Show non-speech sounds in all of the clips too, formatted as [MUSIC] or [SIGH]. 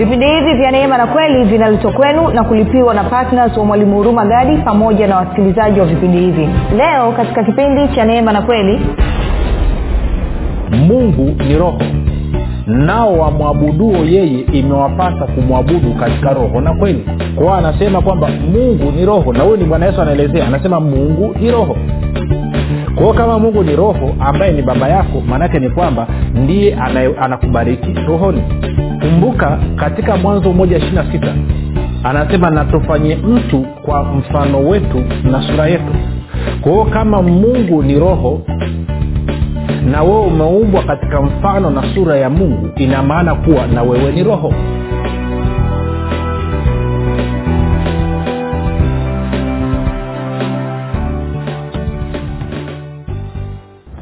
vipindi hivi vya neema na kweli vinaletwa kwenu na kulipiwa na ptns wa mwalimu huruma gadi pamoja na wasikilizaji wa vipindi hivi. Leo katika kipindi cha neema na kweli mungu ni roho nao wamwabuduo yeye imewapasa kumwabudu katika roho na kweli. Kwao anasema kwamba mungu ni roho na huyu ni bwana yesu anaelezea anasema mungu ni roho kwao kama mungu ni roho ambaye ni baba yako maanaake ni kwamba ndiye anakubariki. Rohoni kumbuka katika mwanzo moja ishirina sita anasema natufanye mtu kwa mfano wetu na sura yetu. Kwa hiyo kama mungu ni roho na wewe umeumbwa katika mfano na sura ya mungu ina maana kuwa na wewe ni roho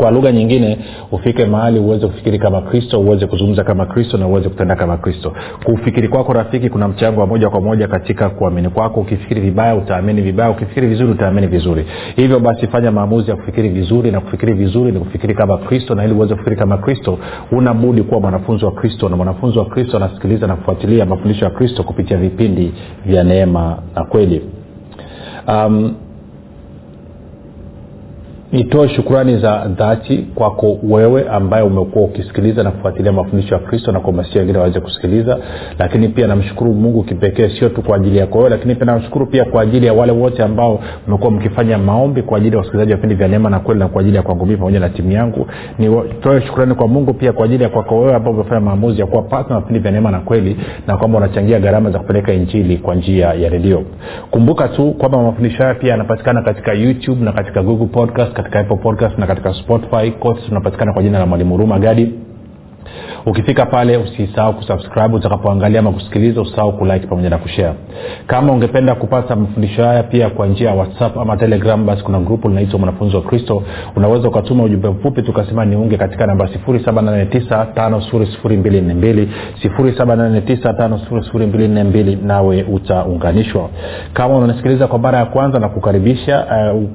kwa lugha nyingine ufike mahali uweze kufikiri kama kristo uweze kuzungumza kama kristo na uweze kutenda kama kristo. Kufikiri kwako rafiki kuna mchango wa moja kwa moja katika kuamini kwako. Ukifikiri vibaya utaamini vibaya. Ukifikiri vizuri utaamini vizuri. Hivyo basi fanya maamuzi ya kufikiri vizuri na kufikiri vizuri ni kufikiri kama kristo na ili uweze kufikiri kama kristo unabudi kuwa mwanafunzi wa kristo na mwanafunzi wa kristo anasikiliza na kufuatilia mafundisho ya kristo kupitia vipindi vya neema na kweli. Um, nitoe shukrani za dhati kwako wewe ambaye umekuwa ukisikiliza na kufuatilia mafundisho ya kristo na kuhamasisha wengine waweze kusikiliza. Lakini pia namshukuru mungu kipekee sio tu kwa ajili yako wewe lakini pia namshukuru pia kwa ajili ya wale wote ambao mmekuwa mkifanya maombi kwa ajili ya wasikilizaji wa vipindi vya neema na kweli na kwa ajili ya kwangu mii pamoja na timu yangu. Nitoe shukrani kwa mungu pia kwa ajili ya kwako wewe ambao umefanya maamuzi ya kuwa patna vipindi vya neema na kweli na kwamba unachangia gharama za kupeleka injili kwa njia ya redio. Kumbuka tu kwamba mafundisho haya pia yanapatikana katika youtube na katika google podcast katika apple podcast na katika spotify. Kote tunapatikana kwa jina la mwalimu huruma gadi ukifika pale usisahau kusubscribe utakapoangalia ama kusikiliza usisahau kulike pamoja na kushare. Kama ungependa kupata mafundisho haya pia kwa njia ya whatsapp ama telegram basi kuna grupu linaitwa mwanafunzi wa kristo. Unaweza ukatuma ujumbe mfupi tukasema niunge katika namba 7895242 7895242 nawe utaunganishwa. Kama unanisikiliza kwa mara ya kwanza na kukaribisha uh,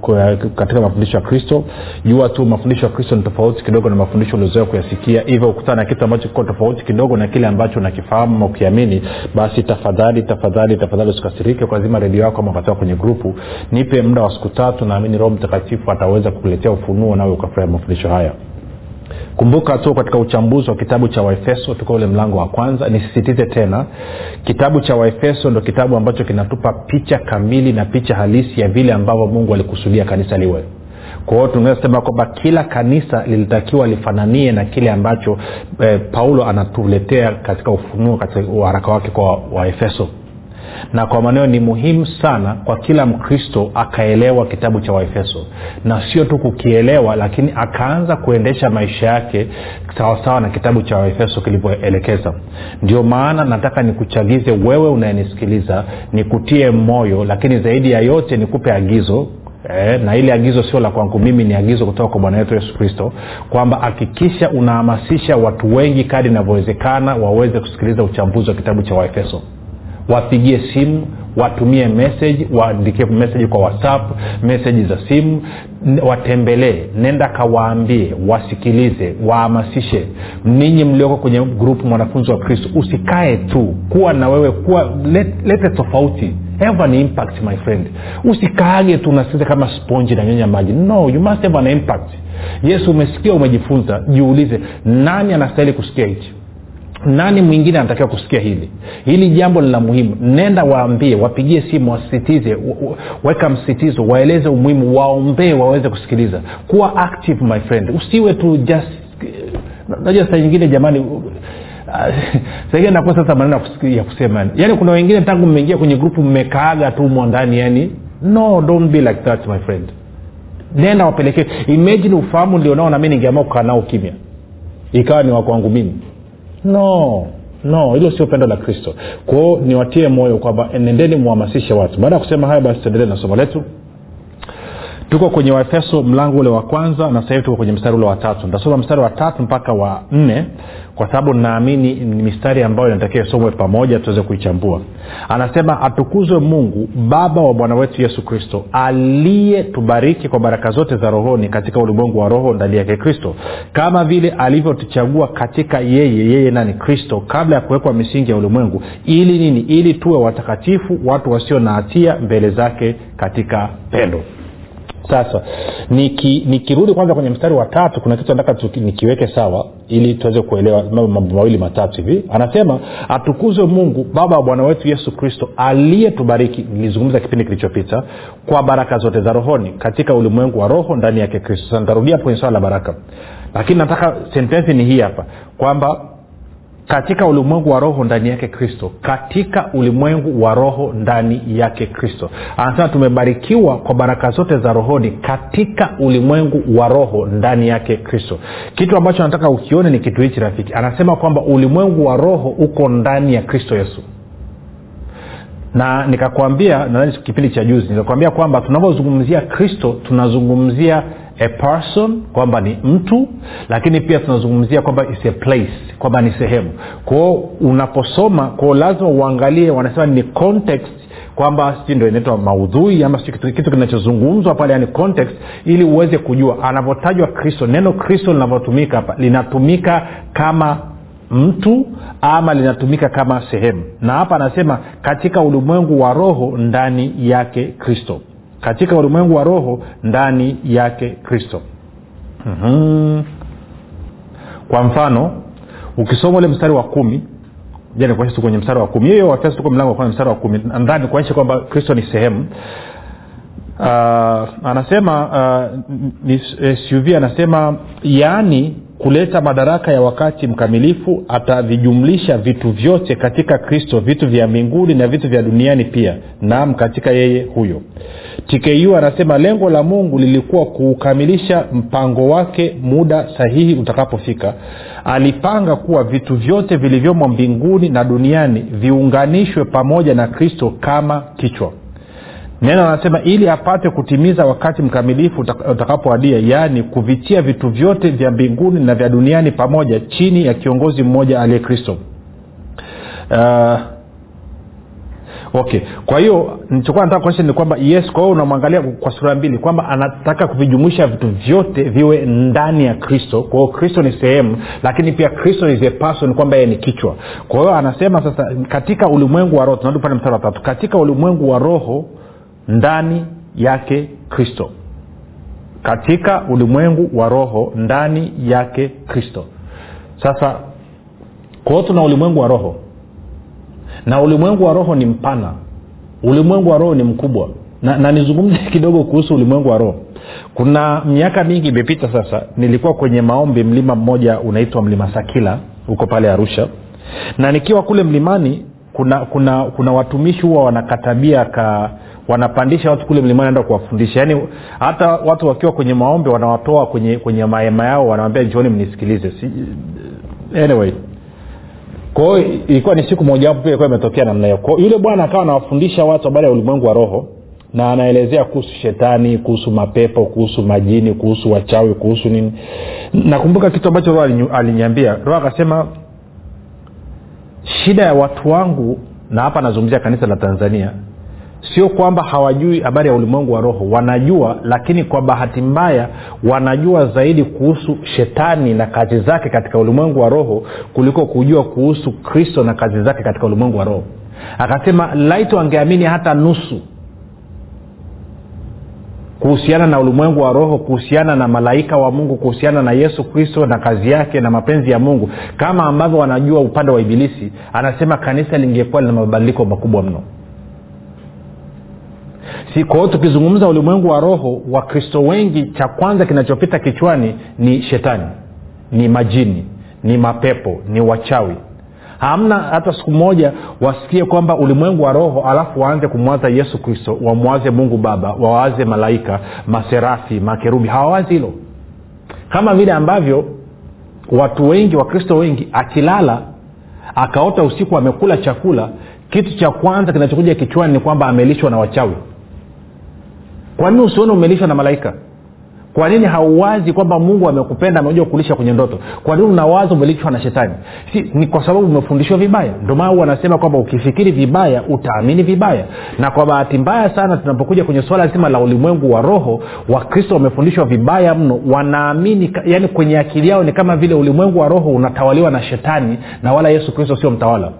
katika mafundisho ya kristo jua tu mafundisho ya kristo ni tofauti kidogo na mafundisho uliozoea kuyasikia. Hivyo ukutana na kitu ambacho kiko tofauti kidogo na kile ambacho unakifahamu ama ukiamini basi tafadhali tafadhali tafadhali usikasirike kwa redio yako ama kwenye grupu. Nipe muda wa siku tatu naamini roho mtakatifu ataweza kukuletea ufunuo nawe ukafurahia mafundisho haya. Kumbuka tu katika uchambuzi wa kitabu cha waefeso tuko ule mlango wa kwanza nisisitize tena kitabu cha waefeso ndo kitabu ambacho kinatupa picha kamili na picha halisi ya vile ambavyo mungu alikusudia kanisa liwe kwa hiyo tunaweza sema kwamba kila kanisa lilitakiwa lifananie na kile ambacho eh, paulo anatuletea katika ufunuo katika waraka wake kwa waefeso na kwa maneo ni muhimu sana kwa kila mkristo akaelewa kitabu cha waefeso. Na sio tu kukielewa lakini akaanza kuendesha maisha yake sawasawa na kitabu cha waefeso kilivyoelekeza. Ndio maana nataka nikuchagize wewe unayenisikiliza nikutie moyo lakini zaidi ya yote nikupe agizo Eh, na ili agizo sio la kwangu mimi ni agizo kutoka kwa bwana wetu yesu kristo kwamba hakikisha unahamasisha watu wengi kadi inavyowezekana waweze kusikiliza uchambuzi wa kitabu cha waefeso. Wapigie simu watumie message waandikie message kwa whatsapp meseji za simu watembelee nenda kawaambie wasikilize wahamasishe. Ninyi mlioko kwenye grupu mwanafunzi wa kristo usikae tu kuwa na wewe kuwa let, lete tofauti have an impact my friend. Usikaage tu unasikiza kama sponji na nyonya maji. No you must have an impact. Yesu umesikia umejifunza. Jiulize nani anastahili kusikia hichi? Nani mwingine anatakiwa kusikia hili? Hili jambo ni la muhimu. Nenda waambie wapigie simu wasisitize weka msitizo waeleze umuhimu waombee waweze kusikiliza. Kuwa active my friend. Usiwe tu just najua saa nyingine jamani [LAUGHS] saingine nakuwa sasa maneno ya kusema. Yaani kuna wengine tangu mmeingia kwenye grupu mmekaaga tu mwa ndani yani no don't be like that my friend. Nenda wapelekee imagine ufahamu nilionao nami ningeamua kukaa nao kimya. Ikawa ni wakwangu mimi. No no hilo sio pendo la kristo. Kwao niwatie moyo kwamba nendeni muhamasishe watu. Baada ya kusema hayo basi tuendelee na somo letu tuko kwenye waefeso mlango ule wa kwanza na sahivi tuko kwenye mstari ule wa tatu. Ntasoma mstari wa tatu mpaka wa nne kwa sababu naamini ni mistari ambayo inatakiwa isomwe pamoja tuweze kuichambua. Anasema atukuzwe mungu baba wa bwana wetu yesu kristo aliyetubariki kwa baraka zote za rohoni katika ulimwengu wa roho ndani yake kristo. Kama vile alivyotuchagua katika yeye yeye nani? Kristo kabla ya kuwekwa misingi ya ulimwengu. Ili nini? Ili tuwe watakatifu watu wasio na hatia mbele zake katika pendo sasa nikirudi niki kwanza kwenye mstari wa tatu kuna kitu nataka nikiweke sawa ili tuweze kuelewa mambo mawili matatu hivi. Anasema atukuzwe mungu baba wa bwana wetu yesu kristo aliyetubariki nilizungumza kipindi kilichopita kwa baraka zote za rohoni katika ulimwengu wa roho ndani yake kristo. Sasa nitarudia kwenye swala la baraka. Lakini nataka sentensi ni hii hapa kwamba katika ulimwengu wa roho ndani yake kristo katika ulimwengu wa roho ndani yake kristo. Anasema tumebarikiwa kwa baraka zote za rohoni katika ulimwengu wa roho ndani yake kristo. Kitu ambacho nataka ukione ni kitu hichi rafiki. Anasema kwamba ulimwengu wa roho uko ndani ya kristo yesu. Na nikakwambia nadhani kipindi cha juzi nikakwambia kwamba tunavyozungumzia kristo tunazungumzia a person kwamba ni mtu lakini pia tunazungumzia kwamba is a place kwamba ni sehemu. Kwao unaposoma kwao lazima uangalie wanasema ni context kwamba sijui ndo inaitwa maudhui ama kitu, kitu kinachozungumzwa pale yani context ili uweze kujua. Anavyotajwa kristo neno kristo linavyotumika hapa linatumika kama mtu ama linatumika kama sehemu. Na hapa anasema katika ulimwengu wa roho ndani yake kristo katika ulimwengu wa roho ndani yake kristo. Mm-hmm. kwa mfano ukisoma ule mstari wa kumi tu kwenye mstari wa kumi? Hiyo wafesi tuko mlango wa mstari wa kumi ndani kuonyesha kwamba kristo ni sehemu. Uh, anasema uh, ni suv anasema yaani kuleta madaraka ya wakati mkamilifu atavijumlisha vitu vyote katika kristo vitu vya mbinguni na vitu vya duniani pia. Naam katika yeye huyo. Tku anasema lengo la mungu lilikuwa kuukamilisha mpango wake muda sahihi utakapofika. Alipanga kuwa vitu vyote vilivyomo mbinguni na duniani viunganishwe pamoja na kristo kama kichwa neno anasema ili apate kutimiza wakati mkamilifu utakapoadia yaani kuvitia vitu vyote vya mbinguni na vya duniani pamoja chini ya kiongozi mmoja aliye kristo. Uh, okay. Kwa hiyo nichokuwa nataka kuonyesha ni kwamba yes kwa hiyo unamwangalia kwa sura mbili kwamba anataka kuvijumuisha vitu vyote viwe ndani ya kristo. Kwa hiyo kristo ni sehemu lakini pia kristo is a person kwamba yeye ni kichwa. Kwa hiyo anasema sasa katika ulimwengu wa roho tunarudi pale mstari wa tatu katika ulimwengu wa roho ndani yake kristo. Katika ulimwengu wa roho ndani yake kristo. Sasa kwao tuna ulimwengu wa roho. Na ulimwengu wa roho ni mpana. Ulimwengu wa roho ni mkubwa. Na, na nizungumze [LAUGHS] kidogo kuhusu ulimwengu wa roho. Kuna miaka mingi imepita sasa nilikuwa kwenye maombi mlima mmoja unaitwa mlima sakila huko pale arusha. Na nikiwa kule mlimani kuna kuna kuna watumishi huwa wanakatabia ka wanapandisha watu kule mlimani enda kuwafundisha. Yaani hata watu wakiwa kwenye maombi wanawatoa kwenye kwenye mahema yao wanawambia njioni mnisikilize. Si, anyway. Kwao ilikuwa ni siku mojawapo pia imetokea namna hiyo. Yule bwana akawa anawafundisha watu habari ya ulimwengu wa roho na anaelezea kuhusu shetani kuhusu mapepo kuhusu majini kuhusu wachawi kuhusu nini. Nakumbuka kitu ambacho roho aliniambia. Roho akasema shida ya watu wangu na hapa anazungumzia kanisa la tanzania sio kwamba hawajui habari ya ulimwengu wa roho. Wanajua lakini kwa bahati mbaya wanajua zaidi kuhusu shetani na kazi zake katika ulimwengu wa roho kuliko kujua kuhusu kristo na kazi zake katika ulimwengu wa roho. Akasema laiti wangeamini hata nusu kuhusiana na ulimwengu wa roho kuhusiana na malaika wa mungu kuhusiana na yesu kristo na kazi yake na mapenzi ya mungu kama ambavyo wanajua upande wa ibilisi anasema kanisa lingekuwa lina mabadiliko makubwa mno si kwa tukizungumza ulimwengu wa roho wakristo wengi cha kwanza kinachopita kichwani ni shetani ni majini ni mapepo ni wachawi. Hamna hata siku moja wasikie kwamba ulimwengu wa roho alafu waanze kumwaza yesu kristo wamwaze mungu baba wawaze malaika maserafi makerubi. Hawawazi hilo. Kama vile ambavyo watu wengi wakristo wengi akilala akaota usiku amekula chakula kitu cha kwanza kinachokuja kichwani ni kwamba amelishwa na wachawi kwa nini usione umelishwa na malaika? Kwa nini hauwazi kwamba mungu amekupenda amekuja kulisha kwenye ndoto? Kwa nini unawaza umelishwa na shetani? Si, ni kwa sababu umefundishwa vibaya. Ndio maana wanasema kwamba ukifikiri vibaya utaamini vibaya. Na kwa bahati mbaya sana tunapokuja kwenye swala zima la ulimwengu wa roho wakristo wamefundishwa vibaya mno. Wanaamini yani kwenye akili yao ni kama vile ulimwengu wa roho unatawaliwa na shetani na wala yesu kristo sio mtawala.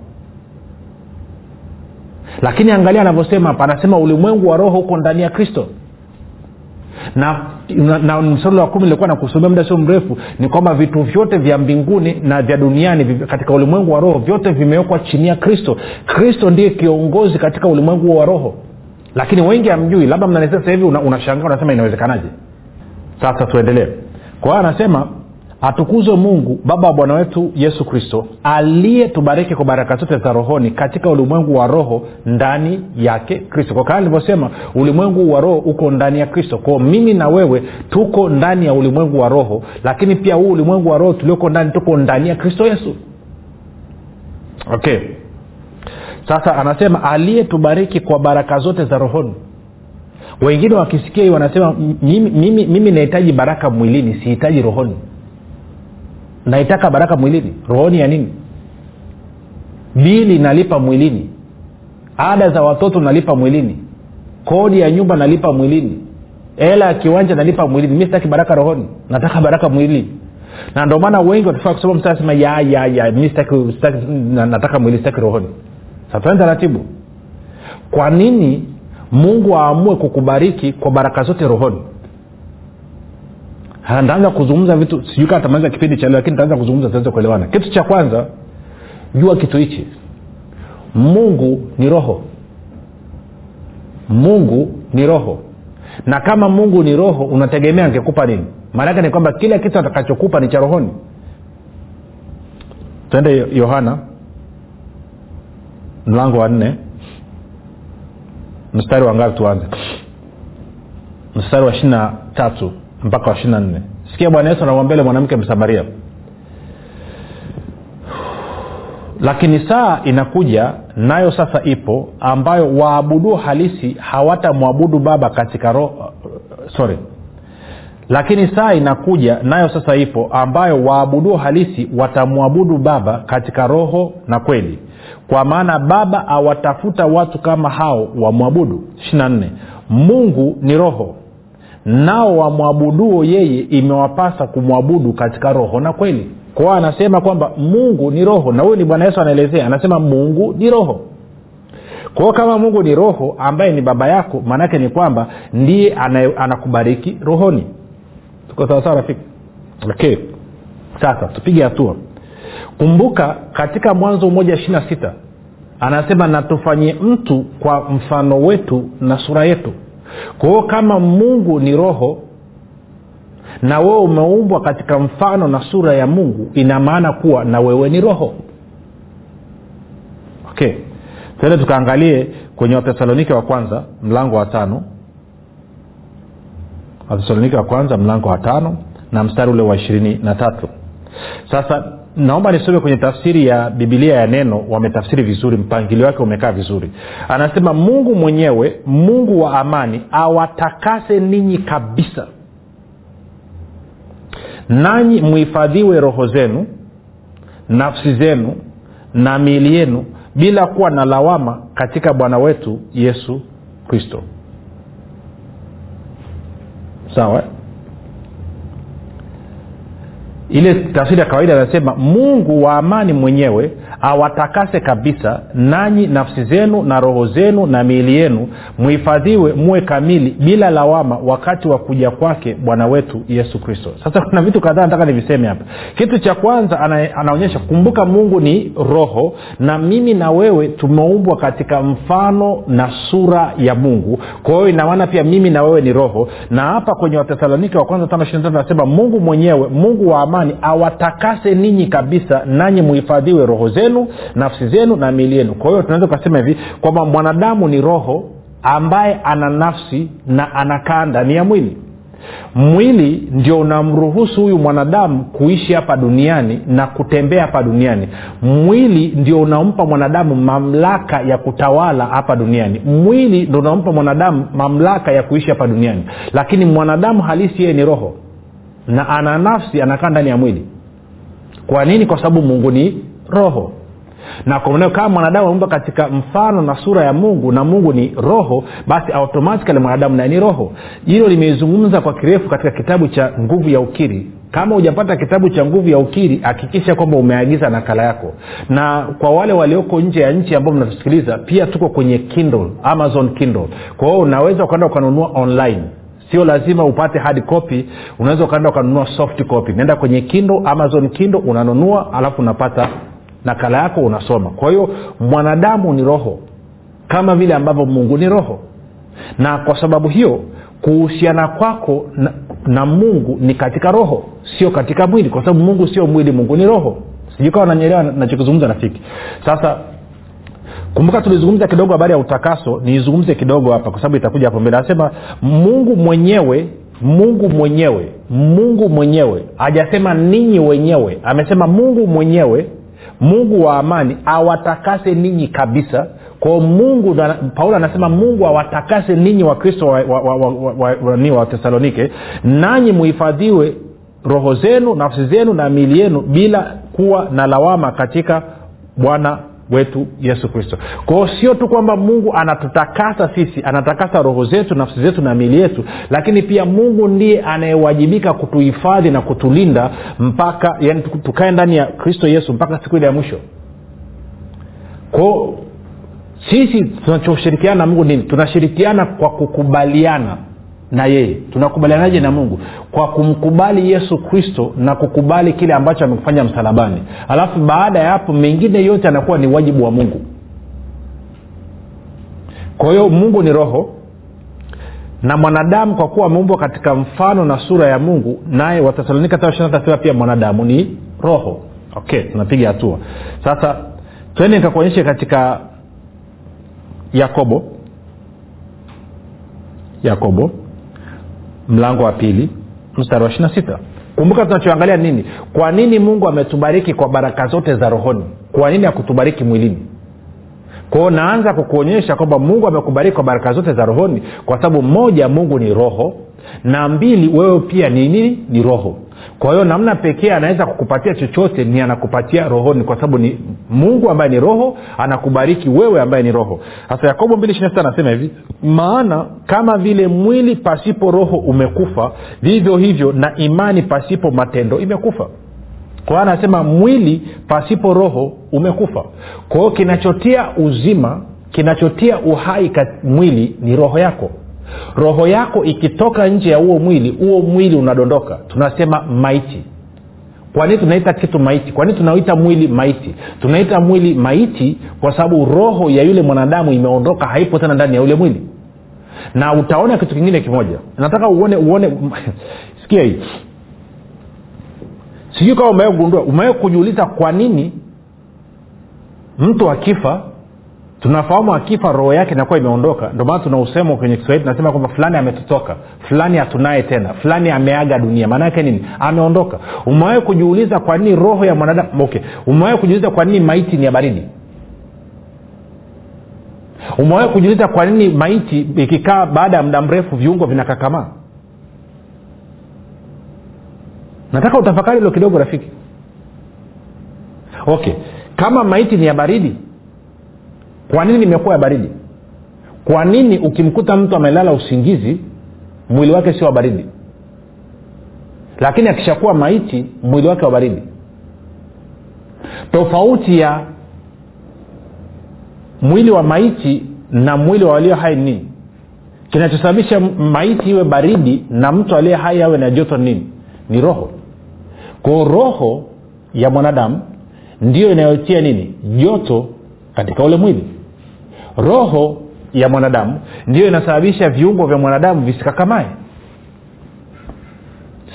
Lakini angalia anavyosema hapa anasema ulimwengu wa roho uko ndani ya kristo na na, na msolo wa kumi nilikuwa nakusomea muda sio mrefu ni kwamba vitu vyote vya mbinguni na vya duniani katika ulimwengu wa roho vyote vimewekwa chini ya kristo. Kristo ndiye kiongozi katika ulimwengu wa roho. Lakini wengi hamjui labda mnanisia sasa hivi unashangaa una unasema inawezekanaje? Sasa tuendelee. Kwa hiyo anasema atukuzwe mungu baba wa bwana wetu yesu kristo aliyetubariki kwa baraka zote za rohoni katika ulimwengu wa roho ndani yake kristo. Kwa kaa nilivyosema ulimwengu wa roho uko ndani ya kristo. Kwao mimi na wewe tuko ndani ya ulimwengu wa roho lakini pia huu ulimwengu wa roho tulioko ndani tuko ndani ya kristo yesu. Okay. Sasa anasema aliyetubariki kwa baraka zote za rohoni. Wengine wakisikia hii wanasema mimi, mimi, mimi nahitaji baraka mwilini sihitaji rohoni naitaka baraka mwilini? Rohoni ya nini? Bili nalipa mwilini. Ada za watoto nalipa mwilini. Kodi ya nyumba nalipa mwilini. Hela ya kiwanja nalipa mwilini. Mi sitaki baraka rohoni. Nataka baraka mwilini. Na ndio maana wengi watafaa kusoma mstari sema ya ya ya sitaki, nataka mwili sitaki rohoni. Satuani taratibu. Kwa nini mungu aamue kukubariki kwa baraka zote rohoni ntaanza kuzungumza vitu sijui kaa tamaliza kipindi cha leo lakini taanza kuzungumza tuweze kuelewana. Kitu cha kwanza jua kitu hichi. Mungu ni roho. Mungu ni roho. Na kama mungu ni roho unategemea angekupa nini? Maanaake ni kwamba kila kitu atakachokupa ni cha rohoni. Twende yohana mlango wa nne. Mstari wa ngapi tuanze? Mstari wa ishiri na tatu mpaka wa ishirina nne. Sikia bwana yesu anamwambia mwanamke msamaria. Lakini saa inakuja nayo sasa ipo ambayo waabuduo halisi hawatamwabudu baba katika roho sorry. Lakini saa inakuja nayo sasa ipo ambayo waabuduo halisi watamwabudu baba katika roho na kweli. Kwa maana baba awatafuta watu kama hao wamwabudu. 4 mungu ni roho nao wamwabuduo yeye imewapasa kumwabudu katika roho. Na kweli kwao anasema kwamba mungu ni roho na huyu ni bwana yesu anaelezea anasema mungu ni roho. Kwao kama mungu ni roho ambaye ni baba yako maanaake ni kwamba ndiye anakubariki rohoni. Tuko sawasawa rafiki? Okay. Sasa tupige hatua. Kumbuka katika mwanzo moja ishiri na sita anasema na tufanyie mtu kwa mfano wetu na sura yetu kwa hiyo kama mungu ni roho na wewe umeumbwa katika mfano na sura ya mungu ina maana kuwa na wewe ni roho. Okay. Tuende tukaangalie kwenye wathesalonike wa kwanza mlango wa tano. Wathesalonike wa kwanza mlango wa tano na mstari ule wa ishirini na tatu sasa naomba nisome kwenye tafsiri ya bibilia ya neno wametafsiri vizuri mpangilio wake umekaa vizuri. Anasema mungu mwenyewe mungu wa amani awatakase ninyi kabisa. Nanyi mhifadhiwe roho zenu nafsi zenu na miili yenu bila kuwa na lawama katika bwana wetu yesu kristo. Sawa ile tafsiri ya kawaida anasema mungu wa amani mwenyewe awatakase kabisa nanyi nafsi zenu na roho zenu na miili yenu. Mhifadhiwe muwe kamili bila lawama wakati wa kuja kwake bwana wetu yesu kristo. Sasa kuna vitu kadhaa nataka niviseme hapa. Kitu cha kwanza ana, anaonyesha kumbuka mungu ni roho na mimi na wewe tumeumbwa katika mfano na sura ya mungu. Kwa hiyo inamaana pia mimi na wewe ni roho. Na hapa kwenye wathesalonike wa kwanza anasema mungu mwenyewe mungu wa amani awatakase ninyi kabisa nanyi muhifadhiwe roho zenu nafsi zenu na miili yenu. Kwa hiyo tunaweza ukasema hivi kwamba mwanadamu ni roho ambaye ana nafsi na anakaa ndani ya mwili. Mwili ndio unamruhusu huyu mwanadamu kuishi hapa duniani na kutembea hapa duniani. Mwili ndio unampa mwanadamu mamlaka ya kutawala hapa duniani. Mwili ndio unampa mwanadamu mamlaka ya kuishi hapa duniani. Lakini mwanadamu halisi yeye ni roho na ana nafsi anakaa ndani ya mwili. Kwa nini? Kwa sababu mungu ni roho na kwa maneo kama mwanadamu ameumba katika mfano na sura ya mungu na mungu ni roho basi automatikali mwanadamu naye ni roho. Hilo limeizungumza kwa kirefu katika kitabu cha nguvu ya ukiri. Kama hujapata kitabu cha nguvu ya ukiri hakikisha kwamba umeagiza nakala yako. Na kwa wale walioko nje ya nchi ambao mnatusikiliza pia tuko kwenye kindle amazon kindle. Kwa unaweza ukaenda ukanunua online. Sio lazima upate hard copy unaweza ukaenda ukanunua soft copy. Naenda kwenye kindle amazon kindle unanunua alafu unapata nakala yako unasoma. Kwa hiyo mwanadamu ni roho. Kama vile ambavyo mungu ni roho. Na kwa sababu hiyo kuhusiana kwako na, na mungu ni katika roho sio katika mwili. Kwa sababu mungu sio mwili mungu ni roho. Sijui kawa nanyelewa nachokizungumza rafiki. Sasa kumbuka tulizungumza kidogo habari ya utakaso. Niizungumze kidogo hapa kwa sababu itakuja hapo mbele. Anasema mungu mwenyewe mungu mwenyewe mungu mwenyewe. Hajasema ninyi wenyewe. Amesema mungu mwenyewe mungu wa amani awatakase ninyi kabisa. Kwao mungu paulo anasema mungu awatakase ninyi wakristo wa, wa, nanyi muhifadhiwe roho zenu nafsi zenu na mili yenu bila kuwa na lawama katika bwana wetu yesu kristo. Kwao sio tu kwamba mungu anatutakasa sisi anatakasa roho zetu nafsi zetu na mili yetu lakini pia mungu ndiye anayewajibika kutuhifadhi na kutulinda mpaka yani tukae ndani ya kristo yesu mpaka siku ile ya mwisho. Kwao sisi tunachoshirikiana na mungu nini? Tunashirikiana kwa kukubaliana na yeye. Tunakubalianaje na mungu? Kwa kumkubali yesu kristo na kukubali kile ambacho amekufanya msalabani. Alafu baada ya hapo mengine yote anakuwa ni wajibu wa mungu. Kwa hiyo mungu ni roho na mwanadamu kwa kuwa ameumbwa katika mfano na sura ya mungu naye watesalonika tasema pia mwanadamu ni roho. Okay tunapiga hatua. Sasa twende nikakuonyeshe katika yakobo. Yakobo mlango wa pili mstari wa ishirina sita. Kumbuka tunachoangalia nini? Kwa nini mungu ametubariki kwa baraka zote za rohoni? Kwa nini akutubariki mwilini? Kwao naanza kukuonyesha kwamba mungu amekubariki kwa baraka zote za rohoni kwa sababu moja mungu ni roho na mbili wewe pia ni nini? Ni roho kwa hiyo namna pekee anaweza kukupatia chochote ni anakupatia rohoni kwa sababu ni mungu ambaye ni roho anakubariki wewe ambaye ni roho. Sasa yakobo anasema hivi maana kama vile mwili pasipo roho umekufa vivyo hivyo na imani pasipo matendo imekufa. Kwa anasema mwili pasipo roho umekufa. Kwa hiyo kinachotia uzima kinachotia uhai mwili ni roho yako roho yako ikitoka nje ya huo mwili huo mwili unadondoka. Tunasema maiti. Kwa nini tunaita kitu maiti? Kwa nini tunaita mwili maiti? Tunaita mwili maiti kwa sababu roho ya yule mwanadamu imeondoka haipo tena ndani ya yule mwili. Na utaona kitu kingine kimoja. Nataka uone uone. [LAUGHS] Sikia hii. Sijui kama umewe kugundua. Umewe kujiuliza kwa nini mtu akifa tunafahamu akifa roho yake inakuwa imeondoka. Ndio maana tuna usemo kwenye kiswahili tunasema kwamba fulani ametutoka fulani hatunaye tena fulani ameaga dunia. Maana yake nini? Ameondoka. Umewahi kujiuliza kwa nini roho ya mwanadamu okay umewahi kujiuliza kwa nini maiti ni ya baridi? Umewahi kujiuliza kwa nini maiti ikikaa baada ya muda mrefu viungo vinakakamaa? Nataka utafakari hilo kidogo rafiki. Okay kama maiti ni ya baridi kwa nini imekuwa ya baridi? Kwa nini ukimkuta mtu amelala usingizi mwili wake sio wa baridi? Lakini akishakuwa maiti mwili wake wa baridi. Tofauti ya mwili wa maiti na mwili wa walio hai nini kinachosababisha maiti iwe baridi na mtu aliye hai awe na joto nini ni roho. Kwao roho ya mwanadamu ndiyo inayotia nini? Joto katika ule mwili roho ya mwanadamu ndiyo inasababisha viungo vya mwanadamu visikakamae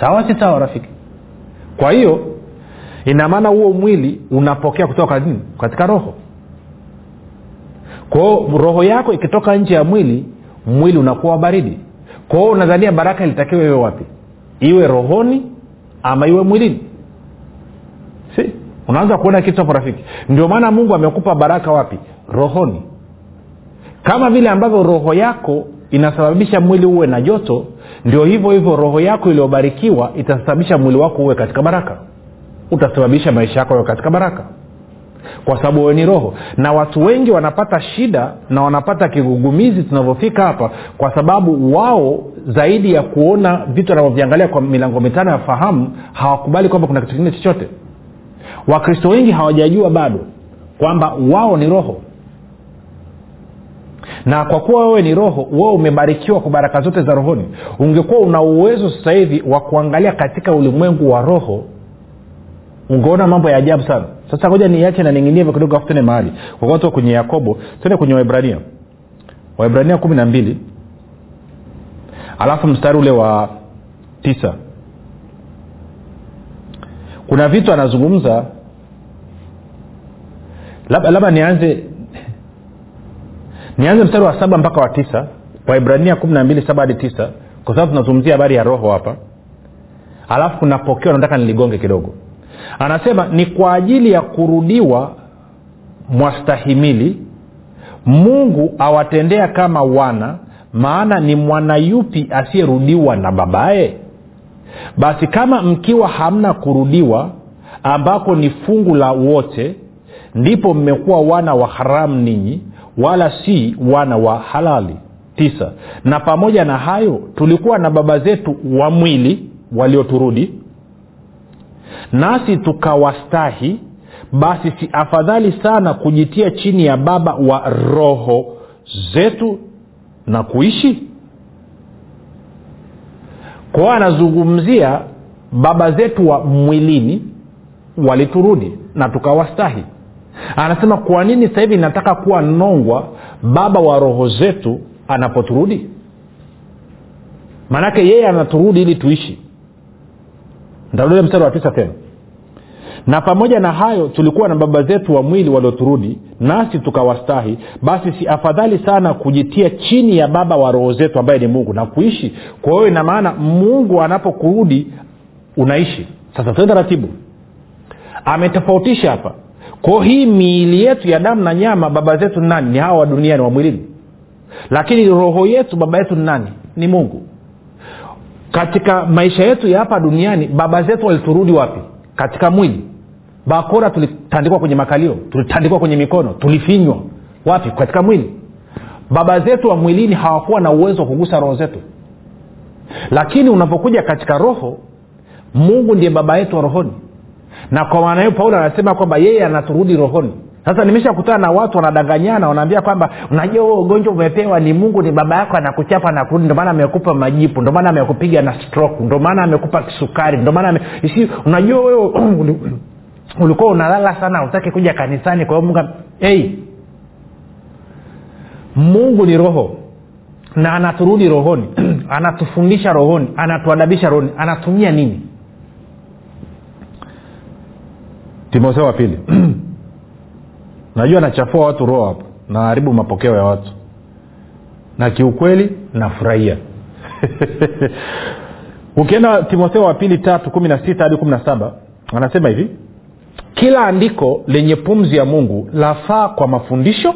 sawa si sawa rafiki? Kwa hiyo ina maana huo mwili unapokea kutoka nini? Katika roho. Kwao roho yako ikitoka nje ya mwili mwili unakuwa baridi. Kwao unadhania baraka ilitakiwa iwe wapi? Iwe rohoni ama iwe mwilini? Si? Unaanza kuona kitu hapo rafiki. Ndio maana mungu amekupa baraka wapi? Rohoni kama vile ambavyo roho yako inasababisha mwili uwe na joto ndio hivyo hivyo roho yako iliyobarikiwa itasababisha mwili wako uwe katika baraka. Utasababisha maisha yako yawe katika baraka. Kwa sababu wewe ni roho. Na watu wengi wanapata shida na wanapata kigugumizi tunavyofika hapa kwa sababu wao zaidi ya kuona vitu wanavyoviangalia kwa milango mitano ya fahamu hawakubali kwamba kuna kitu kingine chochote. Wakristo wengi hawajajua bado kwamba wao ni roho na kwa kuwa wewe ni roho wewe umebarikiwa kwa baraka zote za rohoni ungekuwa una uwezo sasa hivi wa kuangalia katika ulimwengu wa roho ungeona mambo ya ajabu sana. Sasa ngoja niache na ninginie kidogo kidogo afutene mahali. Kwa kuwa tuko kwenye yakobo tende kwenye waibrania waibrania kumi na mbili. Alafu mstari ule wa tisa. Kuna vitu anazungumza. Labda labda nianze nianze mstari wa saba mpaka wa tisa waibrania kumi na mbili saba hadi tisa kwa sababu tunazungumzia habari ya roho hapa. Alafu kuna pokeo nataka niligonge kidogo. Anasema ni kwa ajili ya kurudiwa mwastahimili mungu awatendea kama wana maana ni mwana yupi asiyerudiwa na babaye? Basi kama mkiwa hamna kurudiwa ambako ni fungu la wote ndipo mmekuwa wana wa haramu ninyi wala si wana wa halali. Tisa na pamoja na hayo tulikuwa na baba zetu wa mwili walioturudi. Nasi tukawastahi basi si afadhali sana kujitia chini ya baba wa roho zetu na kuishi. Kwao anazungumzia baba zetu wa mwilini waliturudi na tukawastahi anasema kwa nini sasa hivi nataka kuwa nongwa baba wa roho zetu anapoturudi? Maanake yeye anaturudi ili tuishi. Ntarudia mstari wa tisa tena. Na pamoja na hayo tulikuwa na baba zetu wa mwili walioturudi nasi tukawastahi. Basi si afadhali sana kujitia chini ya baba wa roho zetu ambaye ni mungu na kuishi kwa hiyo ina maana mungu anapokurudi unaishi. Sasa tuende taratibu. Ametofautisha hapa kwao hii miili yetu ya damu na nyama baba zetu ni nani? Ni hawa wa duniani wa mwilini. Lakini roho yetu baba yetu ni nani? Ni mungu. Katika maisha yetu ya hapa duniani baba zetu waliturudi wapi? Katika mwili. Bakora tulitandikwa kwenye makalio tulitandikwa kwenye mikono tulifinywa. Wapi? Katika mwili. Baba zetu wa mwilini hawakuwa na uwezo wa kugusa roho zetu. Lakini unapokuja katika roho mungu ndiye baba yetu wa rohoni na kwa maana hiyo paulo anasema kwamba yeye anaturudi rohoni. Sasa nimeshakutana na watu wanadanganyana wanaambia kwamba unajua huo ugonjwa umepewa ni mungu ni baba yako anakuchapa anakurudi ndio maana amekupa majipu ndio maana amekupiga na stroke ndio maana amekupa kisukari ndio maana ame... Isi, unajua wewe [CLEARS THROAT] ulikuwa unalala sana utaki kuja kanisani kwa hiyo mungu hey. mungu ni roho na anaturudi rohoni [CLEARS THROAT] anatufundisha rohoni anatuadabisha rohoni anatumia nini timotheo wa pili. [CLEARS THROAT] Najua nachafua watu roho hapo naharibu mapokeo ya watu. Na kiukweli nafurahia. [LAUGHS] Ukienda timotheo wa pili tatu kumi na sita hadi kumi na saba anasema hivi kila andiko lenye pumzi ya mungu lafaa kwa mafundisho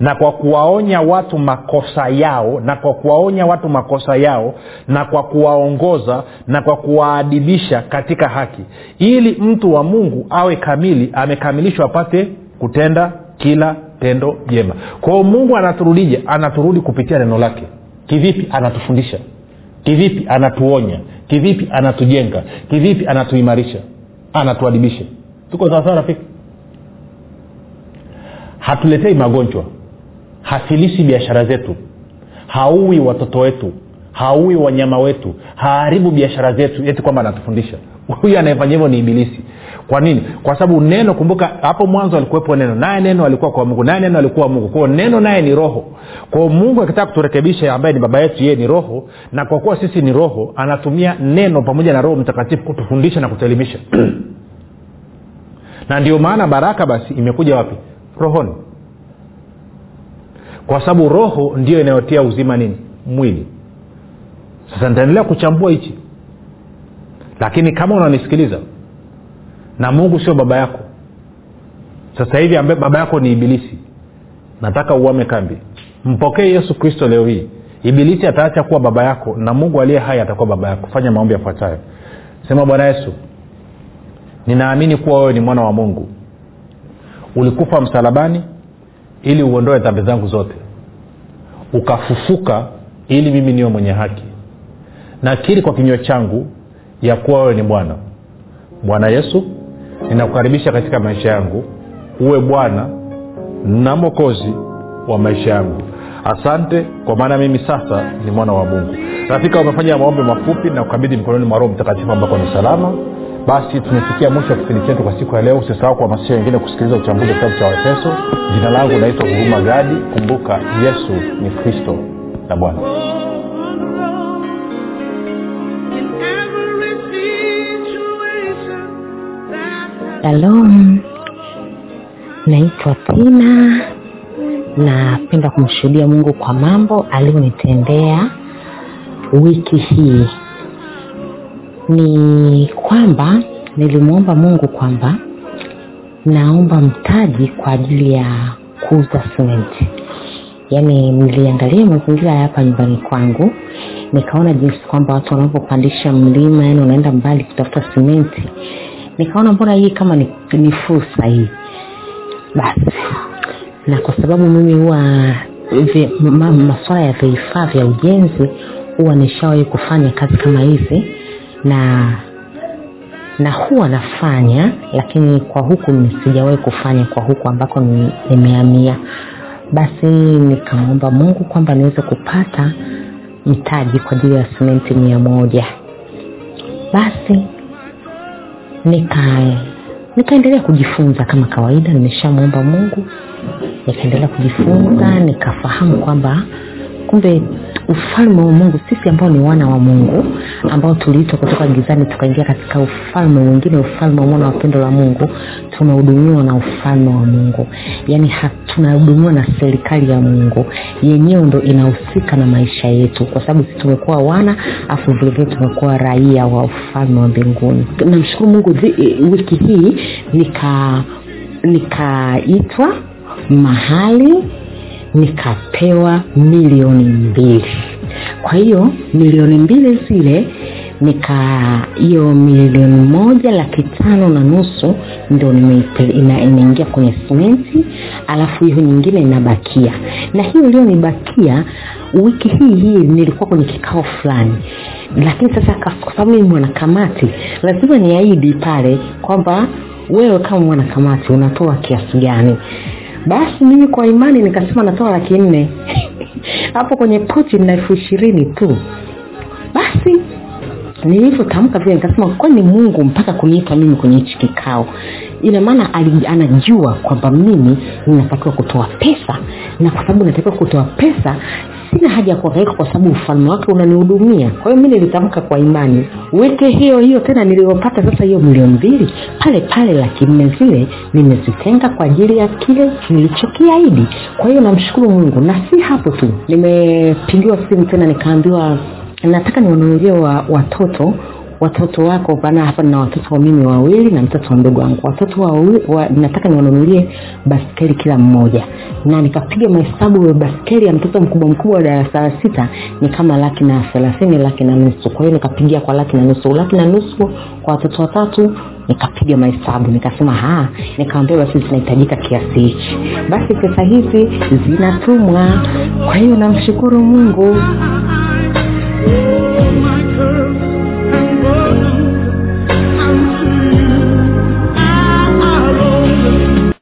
na kwa kuwaonya watu makosa yao na kwa kuwaonya watu makosa yao na kwa kuwaongoza na kwa kuwaadibisha katika haki. Ili mtu wa mungu awe kamili amekamilishwa apate kutenda kila tendo jema. Kwao mungu anaturudije? Anaturudi kupitia neno lake. Kivipi? Anatufundisha. Kivipi? Anatuonya. Kivipi? Anatujenga. Kivipi? Anatuimarisha. Anatuadibisha. Tuko sawasawa rafiki? Hatuletei magonjwa hafilisi biashara zetu. Haui watoto wetu. Haui wanyama wetu. Haharibu biashara zetu. Eti kwamba anatufundisha. [LAUGHS] Huyu anayefanya hivyo ni ibilisi. Kwa nini? Kwa sababu neno kumbuka hapo mwanzo alikuwepo neno. Naye neno alikuwa kwa mungu. Naye neno alikuwa mungu. Kwao neno naye ni roho. Kwao mungu akitaka kuturekebisha ambaye ni baba yetu yeye ni roho. Na kwa kuwa sisi ni roho anatumia neno pamoja na roho mtakatifu kutufundisha na kutuelimisha [CLEARS THROAT] na ndio maana baraka basi imekuja wapi? Rohoni kwa sababu roho ndio inayotia uzima nini? Mwili. Sasa nitaendelea kuchambua hichi. Lakini kama unanisikiliza na mungu sio baba yako. Sasa hivi ambaye baba yako ni ibilisi nataka uame kambi. Mpokee yesu kristo leo hii. Ibilisi ataacha kuwa baba yako na mungu aliye hai atakuwa baba yako. Fanya maombi yafuatayo. Sema bwana yesu ninaamini kuwa wewe ni mwana wa mungu. Ulikufa msalabani ili uondoe dhambi zangu zote ukafufuka ili mimi niwe mwenye haki. Nakiri kwa kinywa changu ya kuwa wewe ni bwana. Bwana yesu ninakukaribisha katika maisha yangu. Uwe bwana na mokozi wa maisha yangu. Asante kwa maana mimi sasa ni mwana wa mungu. Rafika umefanya maombi mafupi na kukabidhi mikononi mwa roho mtakatifu ambako ni salama basi tumefikia mwisho wa kipindi chetu kwa siku ya leo. Usisahau kuhamasisha wengine kusikiliza uchambuzi wa kitabu cha waefeso. Jina langu naitwa huruma gadi. Kumbuka yesu ni kristo na bwana. Shalom. Naitwa tina. Napenda kumshuhudia mungu kwa mambo aliyonitendea wiki hii ni kwamba nilimwomba mungu kwamba naomba mtaji kwa ajili ya kuuza simenti yaani niliangalia mazingira ya hapa nyumbani kwangu nikaona jinsi kwamba watu wanavyopandisha mlima yani unaenda mbali kutafuta simenti nikaona mbona hii kama ni, ni fursa hii. Basi na kwa sababu mimi huwa ma, masuala ya vifaa vya ujenzi huwa nishawahi kufanya kazi kama hizi na na huwa nafanya lakini kwa huku sijawahi kufanya kwa huku ambako nimehamia. Basi nikamwomba mungu kwamba niweze kupata mtaji kwa ajili ya simenti mia moja. Basi nika nikaendelea kujifunza kama kawaida nimeshamwomba mungu. Nikaendelea kujifunza nikafahamu kwamba kumbe ufalme wa mungu. Sisi ambao ni wana wa mungu ambao tuliitwa kutoka gizani tukaingia katika ufalme mwingine ufalme wa mwana wa pendo la mungu tunahudumiwa na ufalme wa mungu. Yaani tunahudumiwa na serikali ya mungu. Yenyewe ndo inahusika na maisha yetu kwa sababu sisi tumekuwa wana afu vilevile tumekuwa raia wa ufalme wa mbinguni. Namshukuru mungu zi, wiki hii nika nikaitwa mahali nikapewa milioni mbili. Kwa hiyo milioni mbili zile nika hiyo milioni moja laki tano na nusu ndo inaingia kwenye simenti alafu hiyo nyingine inabakia. Na hiyo iliyonibakia wiki hii hii nilikuwa kwenye kikao fulani. Lakini sasa kwa sababu ni mwanakamati lazima niahidi pale kwamba wewe kama mwanakamati unatoa kiasi gani basi mimi kwa imani nikasema natoa laki nne. [LAUGHS] Hapo kwenye pochi na elfu ishirini tu. Basi nilivyotamka vile nikasema kwani mungu mpaka kuniita mimi kwenye hichi kikao? Ina maana anajua kwamba mimi ninatakiwa kutoa pesa na kwa sababu natakiwa kutoa pesa sina haja ya kuangaika kwa sababu ufalme wake unanihudumia. Kwa hiyo mi nilitamka kwa imani. Weke hiyo hiyo tena niliyopata sasa hiyo milioni mbili. Pale pale laki nne zile nimezitenga kwa ajili ya kile nilichokiahidi. Kwa hiyo namshukuru mungu. Na si hapo tu. Nimepigiwa simu tena nikaambiwa nataka niwanunulie wa, watoto watoto wako pana hapa na watoto wa mimi wawili na mtoto wa mdogo wangu. Watoto wa, wa, nataka niwanunulie baskeli kila mmoja. Na nikapiga mahesabu baskeli ya mtoto mkubwa mkubwa wa darasa la sita ni kama laki na thelathini laki na nusu. Kwa hiyo nikapigia kwa laki na nusu. Laki na nusu kwa watoto watatu nikapiga mahesabu. Nikasema ha nikawambia basi zinahitajika kiasi hichi. Basi pesa hizi zinatumwa. Kwa hiyo namshukuru mungu